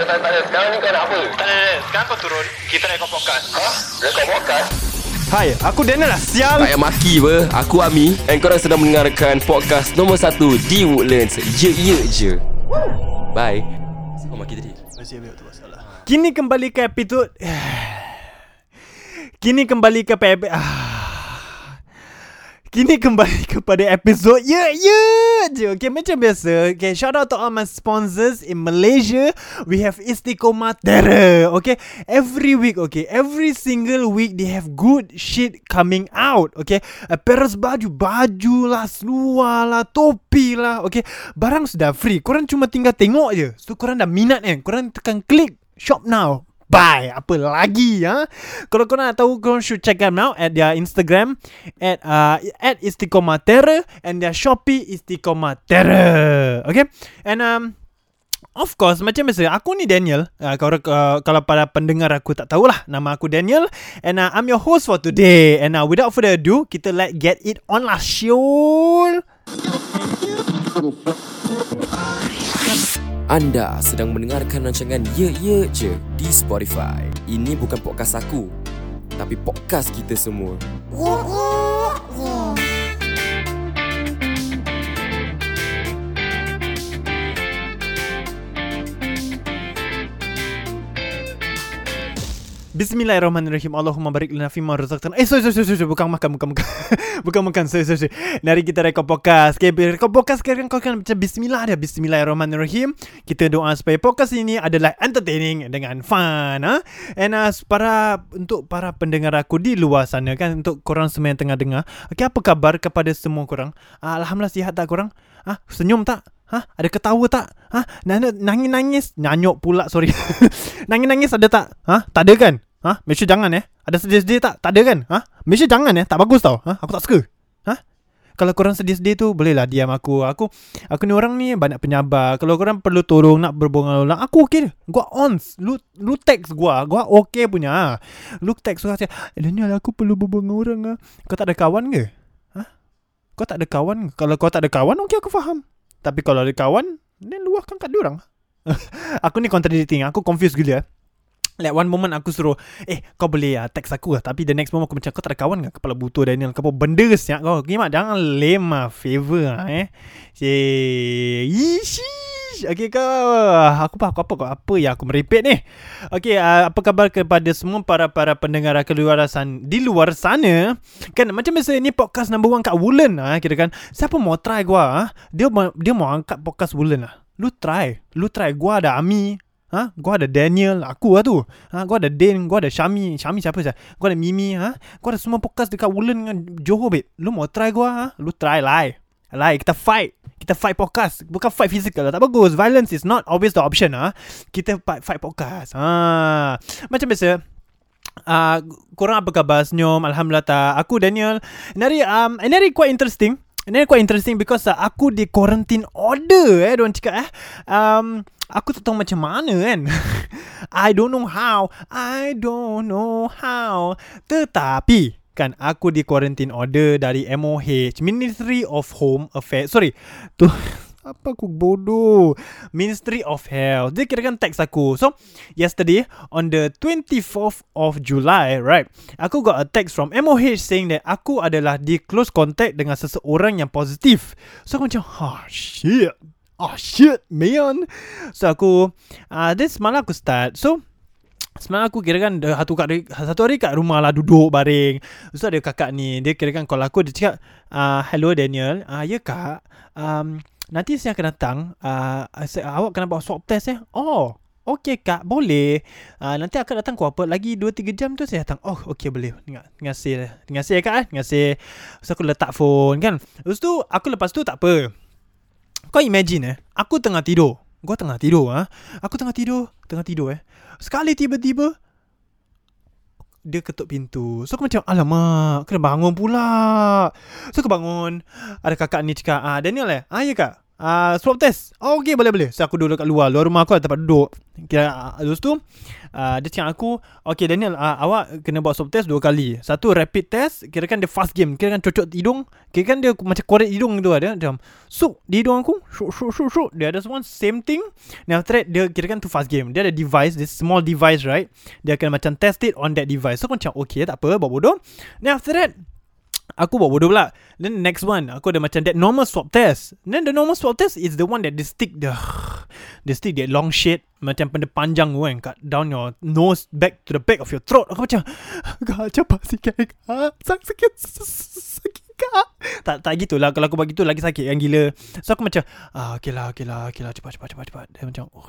ada, tak ada, tak ada. Sekarang ni kau nak apa? Tak ada, tak ada. Sekarang kau turun. Kita rekod podcast. Ha? Rekod podcast? Hai, aku Daniel lah sial. Tak payah maki ber Aku Ami And korang sedang mendengarkan Podcast nombor 1 Di Woodlands Ye ye je Bye Kau maki tadi Kini kembali ke episod Kini kembali ke pe- ah. Kini kembali kepada episod Ya ya je. Okay macam biasa Okay shout out to all my sponsors In Malaysia. We have Istiqomah Terror Okay? Every week okay Every single week They have good shit coming out Okay? Apparel baju Baju lah Seluar lah Topi lah Okay? Barang sudah free. Korang cuma tinggal tengok je. So korang dah minat kan? Korang tekan klik Shop now Bye. Apa lagi ha? Kalau korang nak tahu Korang should check them out At their Instagram At uh, at Istiqomah Terror And their Shopee Istiqomah Terror Okay? And um Of course Macam biasa Aku ni Daniel. Uh, kalau, uh, kalau para pendengar aku tak tahulah Nama aku Daniel. And uh, I'm your host for today. And uh, without further ado Kita let get it on lah Syul Anda sedang mendengarkan rancangan Ye Ye Je Di Spotify. Ini bukan podcast aku Tapi podcast kita semua Bismillahirrahmanirrahim Allahumma barik lana fima razaqtana Eh sorry sorry sorry. Bukan makan Bukan makan Bukan makan Sorry sorry sorry Nari kita rekod podcast Okay rekod podcast sekarang Kau kan macam Bismillah dia Bismillahirrahmanirrahim Kita doa supaya podcast ini Adalah entertaining Dengan fun ha? And uh, para Untuk para pendengar aku Di luar sana kan Untuk korang semua yang tengah dengar Okay apa kabar Kepada semua korang uh, Alhamdulillah sihat tak korang Ah, Senyum tak Ha? Ada ketawa tak? Ha? Nangis-nangis Nyanyuk pula sorry Nangis-nangis ada tak? Ha? Tak ada kan? Ha? Make sure jangan eh Ada sedih-sedih tak? Tak ada kan? Ha? Make sure jangan eh Tak bagus tau ha? Aku tak suka Ha? Kalau korang sedih-sedih tu Bolehlah diam aku Aku Aku ni orang ni Banyak penyabar Kalau korang perlu tolong Nak berbonga ulang Aku okey Gua on Lu lu text gua Gua okey punya Lu text gua cakap eh, aku perlu berbonga orang ah. Kau tak ada kawan ke? Ha? Kau tak ada kawan Kalau kau tak ada kawan Okey aku faham tapi kalau ada kawan Then luahkan kat diorang Aku ni contradicting Aku confused gila Like one moment aku suruh Eh kau boleh uh, text aku lah. Tapi the next moment aku macam Kau tak ada kawan ke Kepala butuh Daniel Kau apa benda siap kau? Gimak jangan lame lah Favor lah eh. Yeesh. Okay kau Aku apa aku apa kau Apa yang aku merepek ni? Okay uh, apa khabar kepada semua Para-para pendengar ke luar sana Di luar sana? Kan macam biasa Ni podcast number one kat Wulan lah Kira kan. Siapa mau try gua ha? Dia dia mau angkat podcast Wulan lah Lu try. Lu try. Gua ada Ami Ha? Gua ada Daniel Aku lah tu ha? Gua ada Dan Gua ada Syami Syami siapa sih? Gua ada Mimi ha? Gua ada semua podcast dekat Wulan dengan Johor bet Lu mau try gua ha? Lu try lie Lie Kita fight Kita fight podcast Bukan fight physical lah Tak bagus Violence is not always the option ha? Kita fight, fight podcast ha? Macam biasa uh, Korang apa khabar Senyum Alhamdulillah tak Aku Daniel Nari um, Nari quite interesting Ini quite interesting because uh, aku di quarantine order eh Diorang cakap eh um, Aku tak tahu macam mana kan? I don't know how I don't know how. Tetapi Kan aku di quarantine order dari MOH Ministry of Home Affairs. Sorry Tu apa aku bodoh? Ministry of Health. Dia kira kan teks aku. So Yesterday On the 24th of July Right Aku got a text from MOH Saying that Aku adalah di close contact Dengan seseorang yang positif. So aku macam Oh shit Oh shit man. So aku uh, This malam aku start. So Semalam aku kira kan satu, hari, satu hari kat rumah lah duduk baring. Lepas tu ada kakak ni Dia kira kan call aku Dia cakap uh, Hello Daniel. Uh, Ya kak. Um, Nanti saya akan datang. Uh, Awak kena bawa swab test eh? Oh Okay kak. Boleh. Uh, Nanti akan datang kau apa Lagi 2-3 jam tu saya datang. Oh okay boleh. Terima kasih. Terima kasih kak eh. Terima kasih. Lepas aku letak phone kan. Lepas tu Aku lepas tu tak apa Kau imagine eh Aku tengah tidur Gua tengah tidur ah. Ha? Aku tengah tidur, tengah tidur eh. Sekali tiba-tiba dia ketuk pintu. So aku macam alamak, kena bangun pula. So aku bangun. Ada kakak ni cakap, "Ah Daniel eh? Ah ya kak. Uh, swab test. Oh, okay, boleh boleh. So aku duduk kat luar. Luar rumah aku ada tempat duduk. Kira uh, lepas tu uh, dia cakap aku, okay Daniel, uh, awak kena buat swab test dua kali. Satu rapid test, kira kan dia fast game. Kira kan cocok hidung. Kira kan dia macam korek hidung tu ada. Macam, suk di hidung aku. Shuk, shuk, shuk, shuk. Dia ada semua same thing. Then after that, dia kira kan tu fast game. Dia ada device, this small device, right? Dia akan macam test it on that device. So aku macam, okay, tak apa, buat bodoh. Then after that, Aku buat bodoh pula. Then the next one Aku ada macam that normal swab test. Then the normal swab test Is the one that they stick the They stick that long shit Macam benda panjang tu kan Cut down your nose Back to the back of your throat. Aku macam Kak cepat sikit Sakit sakit Tak tak gitu lah Kalau aku buat gitu Lagi sakit kan gila. So aku macam ah, Okay lah okay lah Okay lah cepat cepat cepat cepat. Dia macam oh.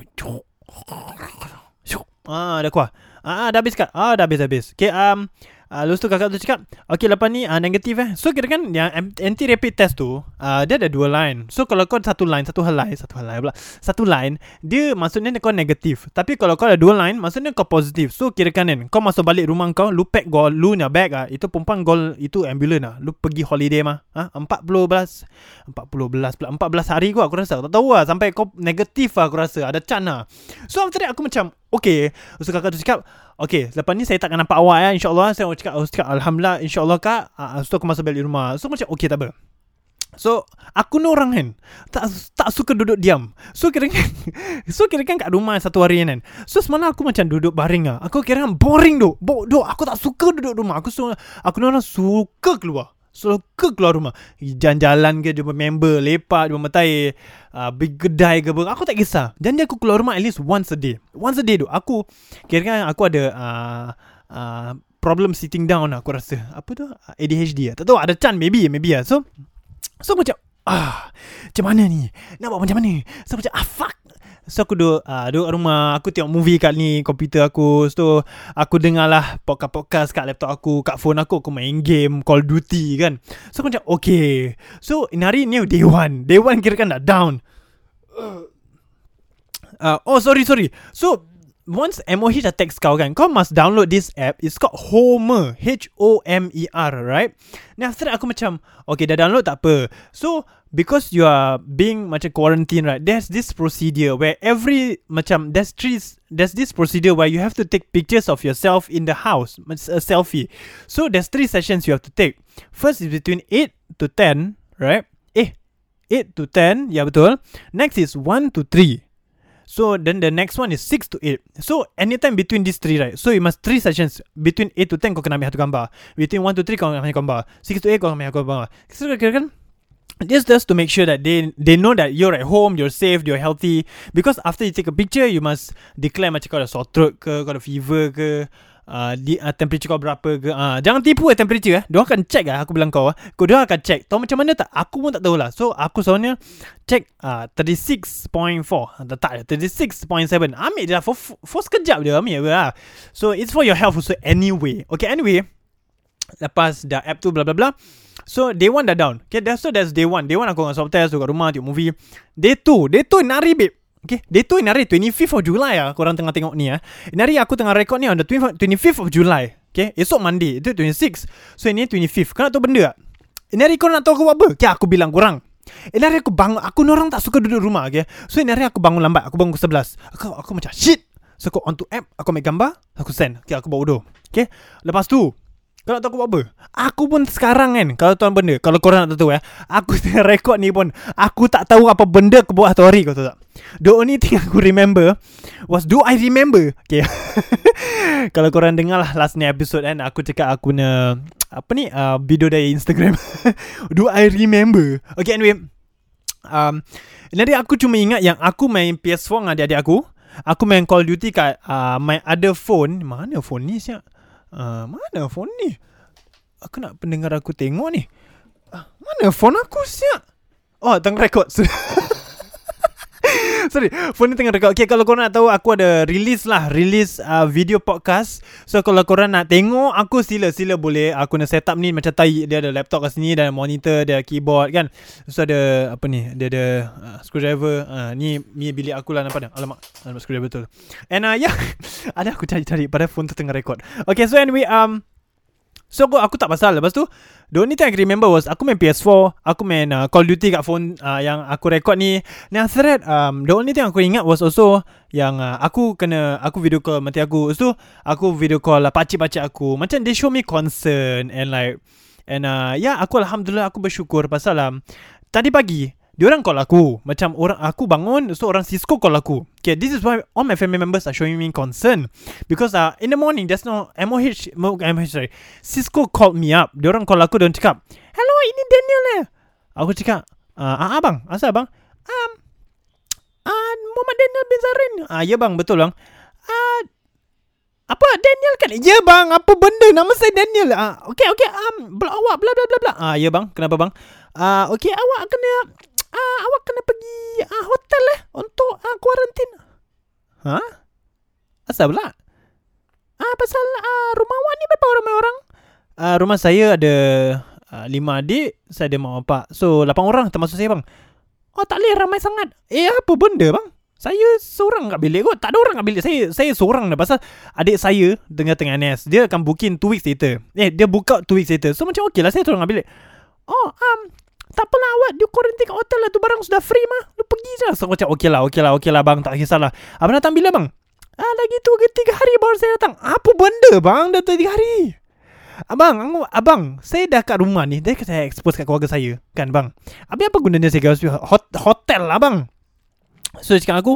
Ah, dah kuat. Ah, dah habis kat. Ah, dah habis habis. Okay, um Uh, lepas tu kakak tu cakap Okay lepas ni uh, negatif eh. So kira kan Yang anti-rapid test tu uh, Dia ada dua line. So kalau kau satu line Satu helai Satu helai pula Satu line Dia maksudnya kau negatif. Tapi kalau kau ada dua line Maksudnya kau positif. So kira kan kan Kau masuk balik rumah kau Lu pack gol Lu punya bag ah. Itu perempuan gol Itu ambulans lah Lu pergi holiday mah ha? 40 belas 40 belas pula 14 hari gua aku rasa. Tak tahu lah Sampai kau negatif lah aku rasa. Ada can lah. So after that aku macam Okay So kakak tu cakap Okay Lepas ni saya takkan nampak awak ya InsyaAllah. Saya cakap, aku cakap Alhamdulillah InsyaAllah kak. Uh, So aku masuk balik rumah. So macam okay tak apa. So Aku ni orang kan Tak tak suka duduk diam. So kira kan So kira kan kat rumah Satu hari kan. So semalam aku macam duduk baring lah Aku kira boring tu Bodoh Aku tak suka duduk rumah. Aku su- Aku ni orang suka keluar Suka keluar rumah? Jalan-jalan ke Jumpa member Lepak Jumpa matai uh, Pergi kedai ke apa. Aku tak kisah. Dan dia aku keluar rumah At least once a day. Once a day tu Aku Kira kan aku ada uh, uh, Problem sitting down Aku rasa. Apa tu? ADHD lah. Tak tahu ada can maybe Maybe lah. So So macam ah, Macam mana ni? Nak buat macam mana? So macam ah fuck So aku duduk uh, Duduk rumah. Aku tengok movie kat ni Komputer aku. So aku dengar lah Podcast-podcast kat laptop aku Kat phone aku. Aku main game Call Duty kan? So aku macam Okay. So hari ni Day one. Day one kira kan dah down. Uh, Oh sorry sorry. So Once MOH dah text kau kan Kau must download this app. It's called Homer H-O-M-E-R Right? Then after that aku macam Okay dah download tak apa. So Because you are being macam quarantine right There's this procedure Where every Macam There's three There's this procedure Where you have to take pictures of yourself In the house It's a selfie. So there's three sessions you have to take. First is between 8 to 10 Right? Eh 8 to 10 Ya betul. Next is 1 to 3 So then the next one is 6 to 8 So anytime between these three right? So you must 3 sessions. Between 8 to 10 kau kena ambil satu gambar. Between 1 to 3 kau kena ambil gambar. 6 to 8 kau kena ambil gambar. So kira kan? Just just to make sure that they they know that you're at home, you're safe, you're healthy. Because after you take a picture, you must declare macam kau ada sore throat ke, kau ada fever ke, uh, di, uh, temperature kau berapa ke. Uh, jangan tipu eh temperature eh. Dia akan check lah, aku bilang kau. Kau dia akan check. Tahu macam mana tak? Aku pun tak tahu lah. So aku sebenarnya check uh, 36.4. Tak tak 36.7. Ambil je lah. For, for sekejap je ambil lah. So it's for your health also anyway. Okay anyway. Lepas dah app tu bla bla bla. So day one dah down Okay that's, so that's day one Day one aku dengan swab test Kat rumah tengok movie Day two Day two nari babe Okay Day two nari 25th of July lah Korang tengah tengok ni ah. Nari aku tengah record ni On the 25th of July. Okay Esok Monday Itu 26 So ini 25th Kau nak tahu benda tak? Nari kau nak tahu aku buat apa? Okay aku bilang korang. Ini hari aku bangun Aku orang tak suka duduk rumah okay? So ini hari aku bangun lambat Aku bangun ke 11 Aku, aku macam shit! So aku on to app Aku ambil gambar Aku send. Okay aku buat bodoh. Okay Lepas tu kau nak tahu aku buat apa? Aku pun sekarang kan Kalau tuan benda Kalau korang nak tahu eh Aku tengah rekod ni pun Aku tak tahu apa benda aku buat satu hari Kau tahu tak? The only thing aku remember Was do I remember? Okay Kalau korang dengar lah Last ni episode kan Aku cakap aku na Apa ni uh, Video dari Instagram Do I remember? Okay anyway um, Nanti aku cuma ingat yang Aku main PS4 dengan adik-adik aku Aku main Call of Duty kat uh, My other phone Mana phone ni siap? Uh, mana phone ni? Aku nak pendengar aku tengok ni. Uh, mana phone aku siap? Oh, tengah rekod. Sorry, phone ni tengah rekod. Okay, kalau korang nak tahu, aku ada release lah. Release uh, video podcast. So, kalau korang nak tengok, aku sila-sila boleh. Aku nak set up ni macam tai. Dia ada laptop kat sini, dan monitor, dia ada keyboard kan. So, ada apa ni? Dia ada uh, screwdriver. Uh, ni, ni bilik aku lah nampak tak? Alamak, alamak screwdriver betul. And uh, yeah, ada aku cari-cari pada phone tu tengah rekod. Okay, so anyway, um, So aku, aku tak pasal Lepas tu The only thing I can remember was Aku main PS4 Aku main uh, Call of Duty kat phone uh, Yang aku record ni. Then after that um, The only thing aku ingat was also Yang uh, aku kena Aku video call mati aku. Lepas tu Aku video call lah Pakcik-pakcik aku. Macam they show me concern And like And uh, yeah, aku Alhamdulillah Aku bersyukur. Pasal um, Tadi pagi Diorang call aku. Macam orang aku bangun So orang Cisco call aku. Okay this is why All my family members are showing me concern. Because uh, in the morning There's no MOH mo, MOH sorry. Cisco called me up. Diorang call aku Dan cakap Hello ini Daniel eh. Aku cakap uh, Ah abang. Asal abang? Um, uh, Muhammad Daniel bin Zarin. Ah ya bang. Betul bang. Uh, apa Daniel kan? Ya bang. Apa benda? Nama saya Daniel. Ah, Okay okay. Um, bla, Awak bla bla bla bla. Ah, Ya bang. Kenapa bang ah, Okay awak kena ah, awak kena pergi ah, hotel eh untuk ah, kuarantin. Ha? Asal pula? Ah, pasal ah, rumah awak ni berapa ramai orang? Ah, rumah saya ada ah, lima adik, saya ada mak bapak. So, lapan orang termasuk saya bang. Oh, tak boleh ramai sangat. Eh, apa benda bang? Saya seorang kat bilik kot. Tak ada orang kat bilik. Saya saya seorang dah. Pasal adik saya tengah-tengah NS. Dia akan booking 2 weeks later. Eh, dia out 2 weeks later. So, macam okey lah. Saya seorang kat bilik. Oh, um, tak apalah awak Dia quarantine kat hotel lah Tu barang sudah free mah. Lu pergi je So macam okey lah Okey lah okey lah bang Tak kisahlah. Abang datang bila bang? Ah lagi tu ke tiga hari baru saya datang. Apa benda bang? Dah tiga hari? Abang Abang Saya dah kat rumah ni. Dia saya expose kat keluarga saya. Kan bang? Habis apa gunanya saya hotel lah bang. So dia cakap aku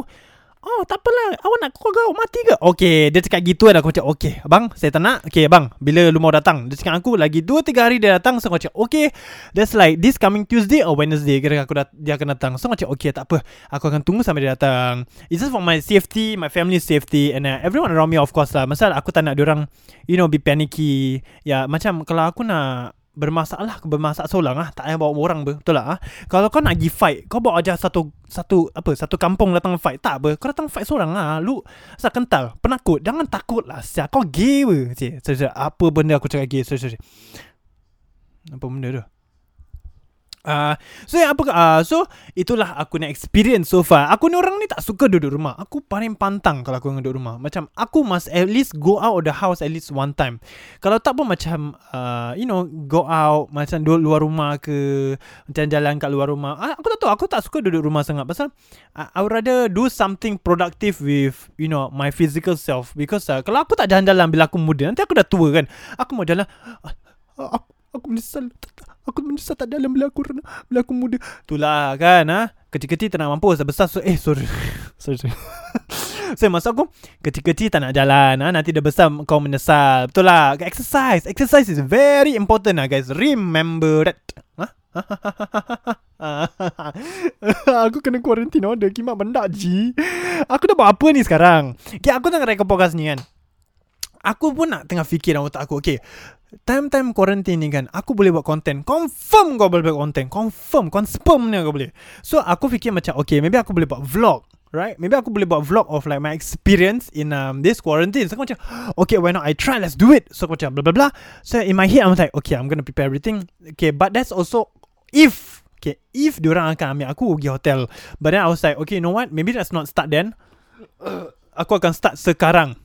Oh tak apalah. Awak nak keluarga awak mati ke? Okay Dia cakap gitu kan Aku macam okay Abang saya tak nak. Okay bang Bila lu mau datang? Dia cakap aku Lagi 2-3 hari dia datang. So aku macam okay That's like This coming Tuesday Or Wednesday Kira aku dat- dia akan datang. So macam okay tak apa. Aku akan tunggu sampai dia datang. It's just for my safety My family safety And uh, everyone around me of course lah. Masalah aku tak nak orang You know be panicky. Ya macam Kalau aku nak bermasalah bermasalah seorang ah. Tak payah bawa orang ber betul lah ah? Kalau kau nak pergi fight kau bawa aja satu satu apa satu kampung datang fight. Tak ber kau datang fight seorang ah. Lu asal kental penakut. Jangan takut lah sia. Kau gay cik apa benda aku cakap gay? Sorry, apa benda tu Uh, so apa uh, so itulah aku ni experience so far. Aku ni orang ni tak suka duduk rumah. Aku paling pantang kalau aku duduk rumah. Macam aku must at least go out of the house at least one time. Kalau tak pun macam uh, you know go out macam duduk luar rumah ke macam jalan kat luar rumah. Uh, aku tak tahu aku tak suka duduk rumah sangat pasal uh, I would rather do something productive with you know my physical self because uh, kalau aku tak jalan-jalan bila aku muda nanti aku dah tua kan. Aku mau jalan uh, aku, aku menyesal. Aku menyesal tak dalam bila aku muda. Itulah kan ha. Kecil-kecil tak nak mampu Sebab besar so, Eh sorry. Sorry sorry. So maksud aku Kecil-kecil tak nak jalan ha? Nanti dah besar kau menyesal. Betul lah. Exercise. Exercise is very important lah guys. Remember that ha? aku kena quarantine order Kimak benda ji Aku dah buat apa ni sekarang? Okay aku tengah rekod podcast ni kan. Aku pun nak tengah fikir dalam otak aku Okay Time-time quarantine ni kan Aku boleh buat content. Confirm kau boleh buat content. Confirm Confirm ni kau boleh. So aku fikir macam Okay maybe aku boleh buat vlog Right? Maybe aku boleh buat vlog Of like my experience In um, this quarantine. So aku macam Okay why not? I try let's do it. So aku macam blah blah blah. So in my head I'm like Okay I'm gonna prepare everything. Okay but that's also If Okay If diorang akan ambil aku pergi hotel. But then I was like Okay you know what? Maybe let's not start then. Aku akan start sekarang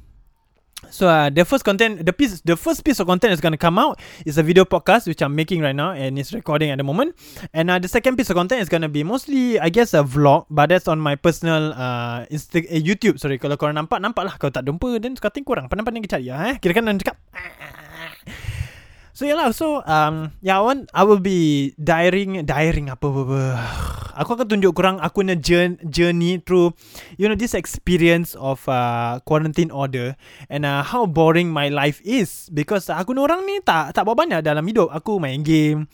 So uh, the first content, the piece, the first piece of content is gonna come out is a video podcast which I'm making right now and it's recording at the moment. And uh, the second piece of content is gonna be mostly, I guess, a vlog, but that's on my personal uh, Insta- uh, YouTube. Sorry, kalau korang nampak, nampak lah. Kalau tak jumpa, then sekarang korang pandang-pandang cari ya. Eh? Kira kan cakap. So yeah lah So um, Yeah I want I will be Diaring Diaring apa apa. Aku akan tunjuk kurang Aku punya journey Through You know this experience Of uh, Quarantine order And uh, how boring My life is. Because aku orang ni Tak tak buat banyak dalam hidup. Aku main game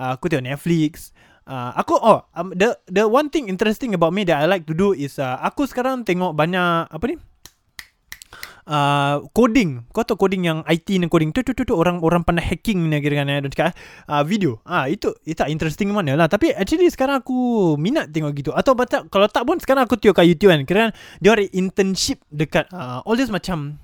uh, Aku tengok Netflix Uh, aku oh um, the the one thing interesting about me that I like to do is uh, aku sekarang tengok banyak apa ni uh, coding. Kau tahu coding yang IT ni coding. Tu tu tu, tu orang orang pandai hacking ni kira kan dan cakap uh, video. Ah uh, itu itu interesting mana lah. Tapi actually sekarang aku minat tengok gitu. Atau batak kalau tak pun sekarang aku tengok kat YouTube kan. Kira dia ada internship dekat uh, all this macam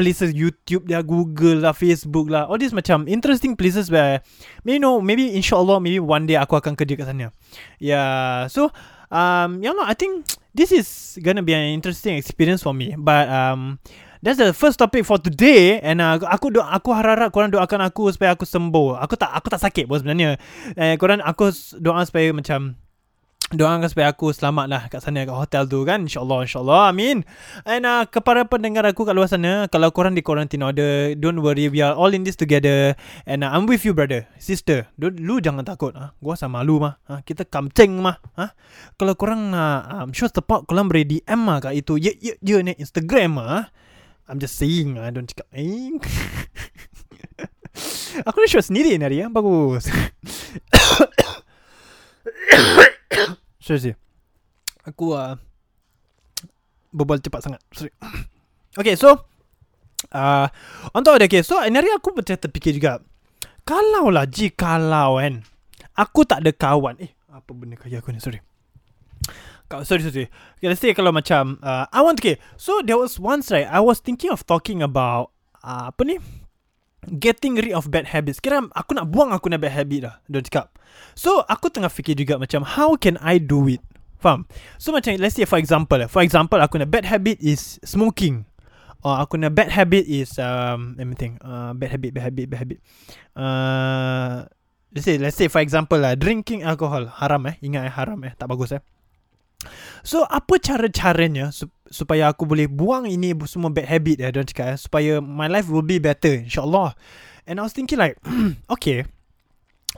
places YouTube dia Google lah Facebook lah. All this macam interesting places where maybe you know maybe insyaallah maybe one day aku akan kerja kat sana. Yeah so um, yeah, no, I think this is gonna be an interesting experience for me. But um, That's the first topic for today and uh, aku do, aku harap korang doakan aku supaya aku sembuh. Aku tak aku tak sakit pun sebenarnya. Eh korang aku doa supaya macam doakan supaya aku selamat lah kat sana kat hotel tu kan insyaallah insyaallah amin and uh, kepada pendengar aku kat luar sana kalau korang di quarantine order don't worry we are all in this together and uh, I'm with you brother sister du, lu jangan takut ah gua sama lu mah ha? kita kamceng mah ha? kalau korang uh, um, show support korang boleh DM mah kat itu ye ye ye ni Instagram mah I'm just saying ah don't cakap eh Aku dah show sendiri ni hari ya. Bagus. Seriously. Aku uh, berbual cepat sangat. Sorry. Okay, so uh, on top of that, okay, so hari aku macam terfikir juga. Kalau lah, Ji, kalau kan, aku tak ada kawan. Eh, apa benda kaya aku ni? Sorry. Kau, sorry, sorry. Okay, let's say kalau macam, uh, I want, okay, so there was once, right, I was thinking of talking about, uh, apa ni? Getting rid of bad habits. Kira aku nak buang aku nak bad habit dah. Dia cakap. So, aku tengah fikir juga macam, how can I do it? Faham? So, macam, let's say for example. For example, aku nak bad habit is smoking. Or aku nak bad habit is, um, let me think. Uh, bad habit, bad habit, bad habit. Uh, let's say, let's say for example lah, drinking alcohol. Haram eh. Ingat eh, haram eh. Tak bagus eh. So, apa cara-caranya supaya aku boleh buang ini semua bad habit eh, dia cakap eh, supaya my life will be better, insyaAllah. And I was thinking like, okay,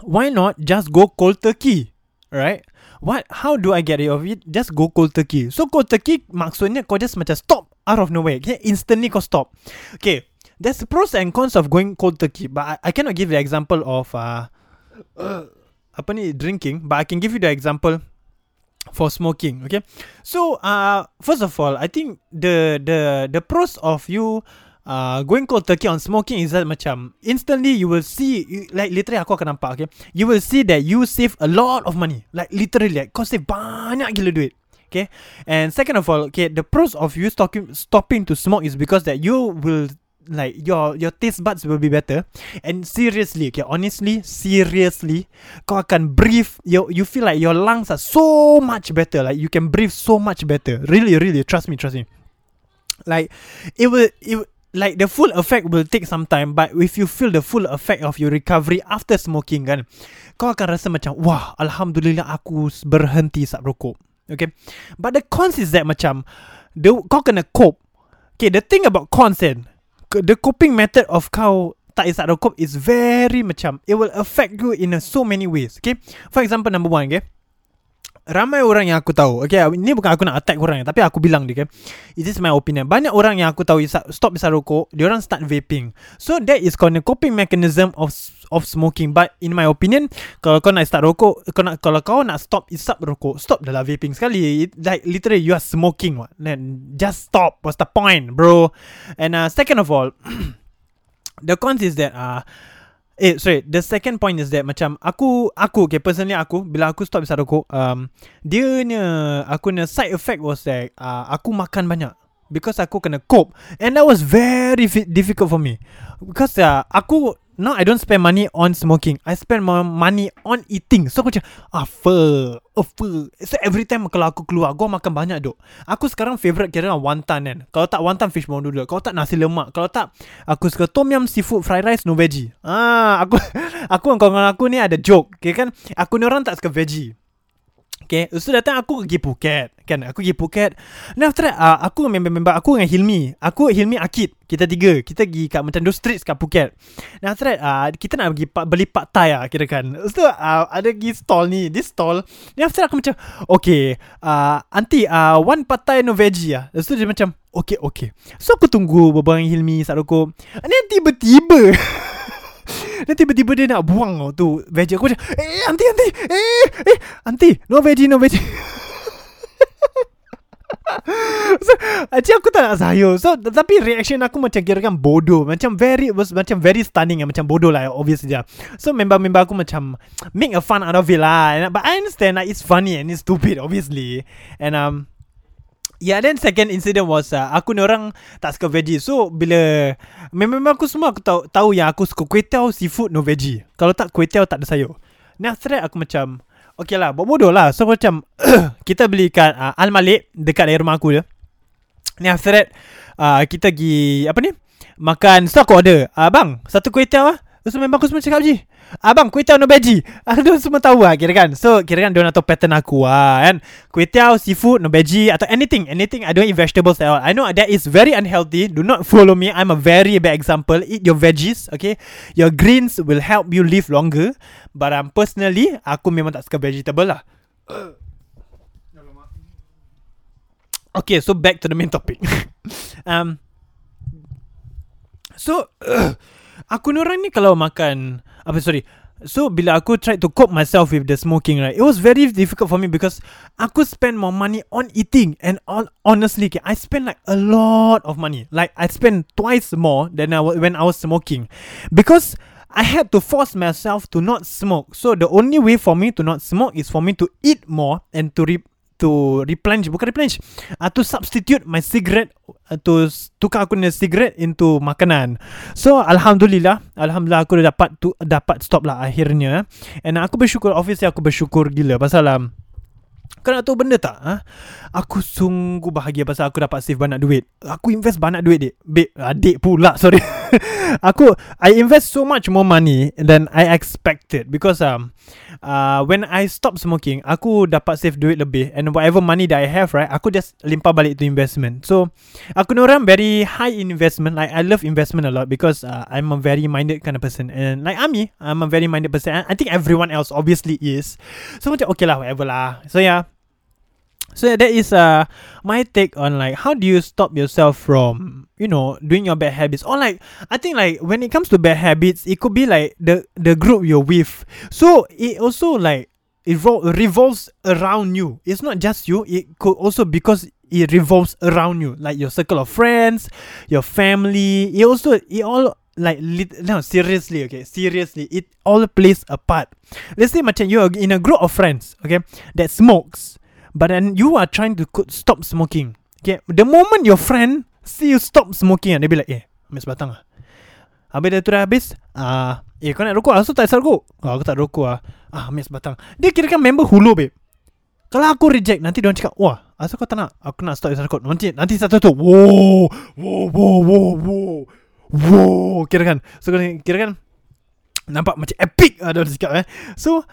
why not just go cold turkey, right? What? How do I get rid of it? Just go cold turkey. So cold turkey maksudnya kau just macam stop out of nowhere. Okay, instantly kau stop. Okay, there's the pros and cons of going cold turkey, but I, I cannot give the example of uh, apa ni drinking, but I can give you the example for smoking. Okay, so uh, first of all, I think the the the pros of you uh, going cold turkey on smoking is that macam instantly you will see like literally aku akan nampak okay you will see that you save a lot of money like literally like kau save banyak gila duit okay and second of all okay the pros of you stopping stopping to smoke is because that you will like your your taste buds will be better. And seriously okay honestly seriously kau akan breathe you you feel like your lungs are so much better. Like you can breathe so much better. Really really trust me trust me. Like it will it like the full effect will take some time but if you feel the full effect of your recovery after smoking kan kau akan rasa macam wah alhamdulillah aku berhenti sat rokok. Okay? But the cons is that macam the kau kena cope. Okay the thing about cons kan the coping method of kau tak isap rokok is very macam it will affect you in a so many ways okay? For example number one okay Ramai orang yang aku tahu. Okay Ini bukan aku nak attack orang Tapi aku bilang dia okay? It is my opinion. Banyak orang yang aku tahu Stop isap rokok Dia orang start vaping. So that is called a coping mechanism Of of smoking. But in my opinion Kalau kau nak start rokok kau nak, Kalau kau nak stop isap rokok Stop dah vaping sekali. It, Like literally you are smoking what. Then just stop. What's the point bro? And uh, second of all The cons is that uh, Eh sorry The second point is that Macam aku Aku okay personally aku Bila aku stop isap rokok um, Dia ni Aku ni side effect was that uh, Aku makan banyak. Because aku kena cope. And that was very fi- difficult for me. Because uh, Aku Now I don't spend money on smoking. I spend more money on eating. So aku macam Apa? Apa? So every time kalau aku keluar Aku makan banyak duk. Aku sekarang favourite kira wonton kan. Kalau tak wonton fish bone noodle Kalau tak nasi lemak. Kalau tak Aku suka tom yum seafood fried rice no veggie. Ah, Aku Aku dengan kawan aku ni ada joke Okay kan. Aku ni orang tak suka veggie Okay So datang aku pergi Phuket. Kan aku pergi Phuket. Then after that uh, Aku dengan member-member Aku dengan Hilmi. Aku Hilmi Akid Kita tiga. Kita pergi kat those streets kat Phuket. Then after that uh, Kita nak pergi beli pad thai lah Kira kan. So uh, ada pergi stall ni This stall. Then after that aku macam Okay uh, Aunty uh, One pad thai no veggie lah. Lepas tu dia macam Okay okay. So aku tunggu Berbual dengan Hilmi Sat rokok And then tiba-tiba Dan tiba-tiba dia nak buang tau tu veggie. Aku macam eh aunty aunty eh eh aunty no veggie no veggie. So, Actually aku tak nak sayur. So Tapi reaction aku macam Kira kan bodoh. Macam very was Macam very stunning Macam bodoh lah Obviously lah. So member-member aku macam Make a fun out of it lah. But I understand like, It's funny and it's stupid Obviously. And um Yeah then second incident was uh, Aku ni orang Tak suka veggie. So bila Memang aku semua Aku tahu tahu yang aku suka Kuih tiaw seafood no veggie. Kalau tak kuih tiaw tak ada sayur. Then after that aku macam Okay lah Buat bodoh lah. So macam Kita beli kat uh, Al-Malik Dekat dari rumah aku je. Ni after that uh, Kita pergi Apa ni? Makan So aku order. Uh, Bang Satu kuih tiaw lah Tu memang aku semua cakap je Abang kuih tiaw no veggie. Aku semua tahu lah Kira kan. So kira kan Dia tahu pattern aku lah kan. Kuih tiaw Seafood no veggie Atau anything Anything. I don't eat vegetables at all. I know that is very unhealthy. Do not follow me. I'm a very bad example. Eat your veggies Okay? Your greens will help you live longer. But um, personally Aku memang tak suka vegetable lah. Okay, so back to the main topic. um, so, uh, aku ni orang ni kalau makan, apa sorry. So, bila aku try to cope myself with the smoking, right, it was very difficult for me because aku spend more money on eating. And on, honestly, okay, I spend like a lot of money. Like, I spend twice more than I, when I was smoking. Because I had to force myself to not smoke. So, the only way for me to not smoke is for me to eat more and to re- to replenish bukan replenish uh, to substitute my cigarette uh, to tukar aku punya cigarette into makanan. So alhamdulillah alhamdulillah aku dah dapat tu dapat stop lah akhirnya. And aku bersyukur obviously aku bersyukur gila. Pasal um, kau nak tahu benda tak? Ha? Aku sungguh bahagia pasal aku dapat save banyak duit. Aku invest banyak duit, dik. Babe, adik pula, sorry. aku, I invest so much more money than I expected. Because um, uh, when I stop smoking, aku dapat save duit lebih. And whatever money that I have, right, aku just limpah balik to investment. So, aku ni orang very high in investment. Like, I love investment a lot because uh, I'm a very minded kind of person. And like Ami, I'm a very minded person. I think everyone else obviously is. So, macam okay lah, whatever lah. So, yeah. So that is uh my take on like how do you stop yourself from you know doing your bad habits? Or like I think like when it comes to bad habits it could be like the the group you're with. So it also like evol- revolves around you. It's not just you. It could also because it revolves around you. Like your circle of friends your family. It also it all like lit- no seriously okay seriously it all plays a part. Let's say macam you're in a group of friends okay that smokes but then you are trying to stop smoking. Okay, the moment your friend see you stop smoking, they be like, eh, ambil sebatang lah. Habis dah tu dah habis, ah, eh kau nak rokok? Asal tak isap rokok? Oh, aku tak rokok lah. Ah, ambil sebatang. Dia kira kan member hulu, babe. Kalau aku reject, nanti dia cakap, wah, asal kau tak nak? Aku nak stop isap rokok. Nanti, nanti satu tu, wow, wow, wow, wow, wow, wow, kira kan. So, kira kan, nampak macam epic lah dia cakap eh. So,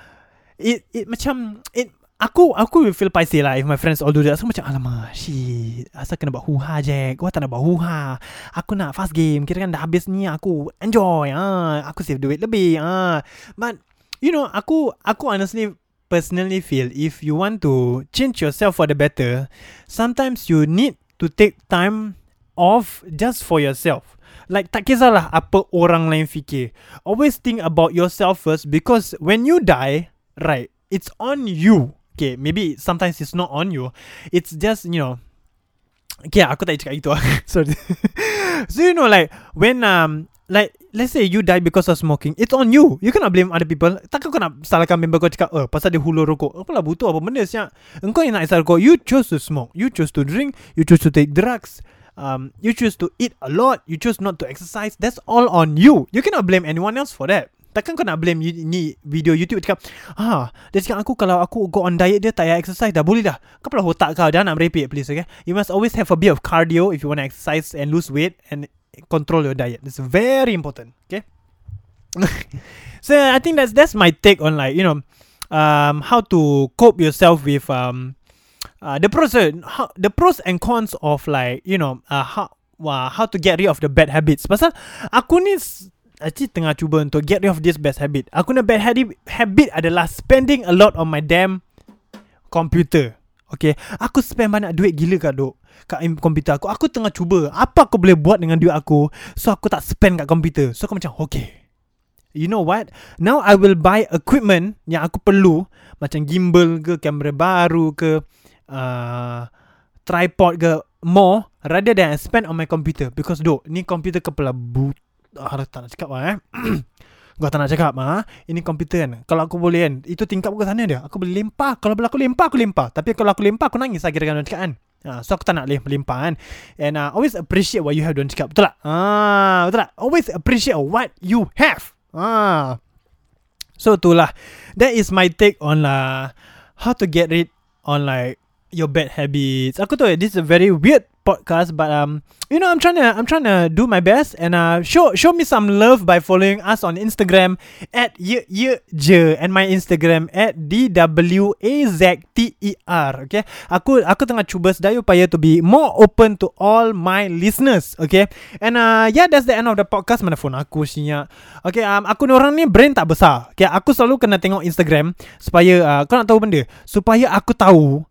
it, it macam, it Aku aku will feel paiseh lah if my friends all do that. So macam alamak, shit. Asal kena buat huha je. Gua tak nak buat huha. Aku nak fast game. Kira kan dah habis ni aku enjoy. Ah, aku save duit lebih. Ah. But you know, aku aku honestly personally feel if you want to change yourself for the better, sometimes you need to take time off just for yourself. Like tak kisahlah apa orang lain fikir. Always think about yourself first because when you die, right, it's on you. Okay, maybe sometimes it's not on you. It's just, you know, Okay, aku tak cakap itu. Sorry. so you know, like when um, like let's say you die because of smoking, it's on you. You cannot blame other people. Takkan kau nak salahkan member kau cakap, oh, pasal dia hulur rokok. Apalah butuh apa benda siap. Engkau yang nak rokok. You choose to smoke. You choose to drink. You choose to take drugs. Um, you choose to eat a lot. You choose not to exercise. That's all on you. You cannot blame anyone else for that. Takkan kau nak blame you, ni video YouTube cakap Ah, dia cakap aku kalau aku go on diet dia tak payah exercise dah boleh dah. Kau pernah otak kau Jangan nak merepek please okay? You must always have a bit of cardio If you want to exercise and lose weight And control your diet. It's very important Okay? So I think that's that's my take on like you know um how to cope yourself with um uh, the pros and how, the pros and cons of like you know uh, how uh, how to get rid of the bad habits. Pasal aku ni actually tengah cuba untuk get rid of this bad habit. Aku ni bad habit adalah spending a lot on my damn computer. Okay? Aku spend banyak duit gila kat duk Kat komputer aku. Aku tengah cuba. Apa aku boleh buat dengan duit aku So aku tak spend kat komputer? So aku macam okay. You know what? Now I will buy equipment yang aku perlu. Macam gimbal ke, kamera baru ke, uh, tripod ke, more rather than I spend on my computer. Because dok ni komputer kepala but ah, tak nak cakap lah eh. Gua tak nak cakap ah. Ini komputer kan. Kalau aku boleh kan, itu tingkap ke sana dia. Aku boleh lempah. Kalau boleh aku lempah, aku lempah. Tapi kalau aku lempah, aku nangis lah kira-kira cakap kan. Ah, so aku tak nak lem- lempah kan. And uh, always appreciate what you have don't cakap. Betul tak? Ah, betul tak? Always appreciate what you have. Ah. So itulah. That is my take on uh, how to get rid on like your bad habits. Aku tahu this is a very weird podcast, but um, you know, I'm trying to I'm trying to do my best and uh, show show me some love by following us on Instagram at ye ye je and my Instagram at d w a z t e r. Okay, aku aku tengah cuba sedaya upaya to be more open to all my listeners. Okay, and uh, yeah, that's the end of the podcast. Mana phone aku sinya. Okay, um, aku ni orang ni brain tak besar. Okay, aku selalu kena tengok Instagram supaya uh, kau nak tahu benda supaya aku tahu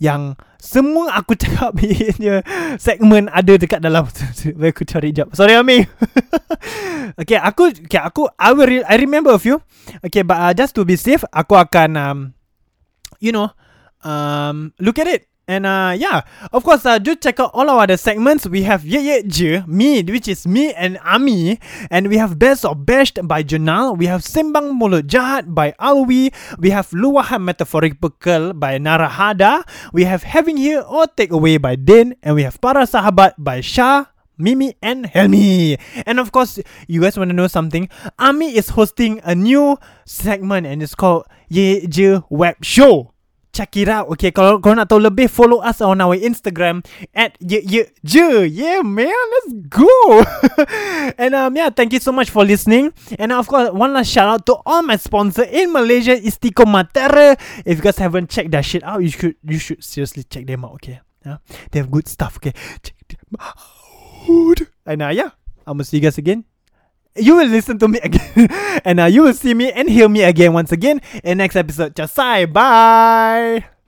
yang semua aku cakap punya segmen ada dekat dalam aku cari jap Sorry Ami Okay aku Okay aku I will I remember a few. Okay but uh, just to be safe Aku akan um, You know um, Look at it And uh, yeah, of course, uh, do check out all our other segments. We have Ye Ye Je, me, which is me and Ami. And we have Best or Best by Junal. We have Simbang Mulut Jahat by Alwi. We have Luahan Metaphorical by Narahada. We have Having Here or Take Away by Din. And we have Para Sahabat by Shah. Mimi and Helmi. And of course, you guys want to know something? Ami is hosting a new segment and it's called Ye Je Web Show. Check it out. Okay, kalau kau nak tahu lebih, follow us on our Instagram at ye ye je. Yeah, man, let's go. and um, yeah, thank you so much for listening. And of course, one last shout out to all my sponsor in Malaysia, Istiqomatera. If you guys haven't checked that shit out, you should you should seriously check them out. Okay, yeah, they have good stuff. Okay, check them out. And uh, yeah, I'm gonna see you guys again you will listen to me again and uh, you will see me and hear me again once again in next episode. Say bye.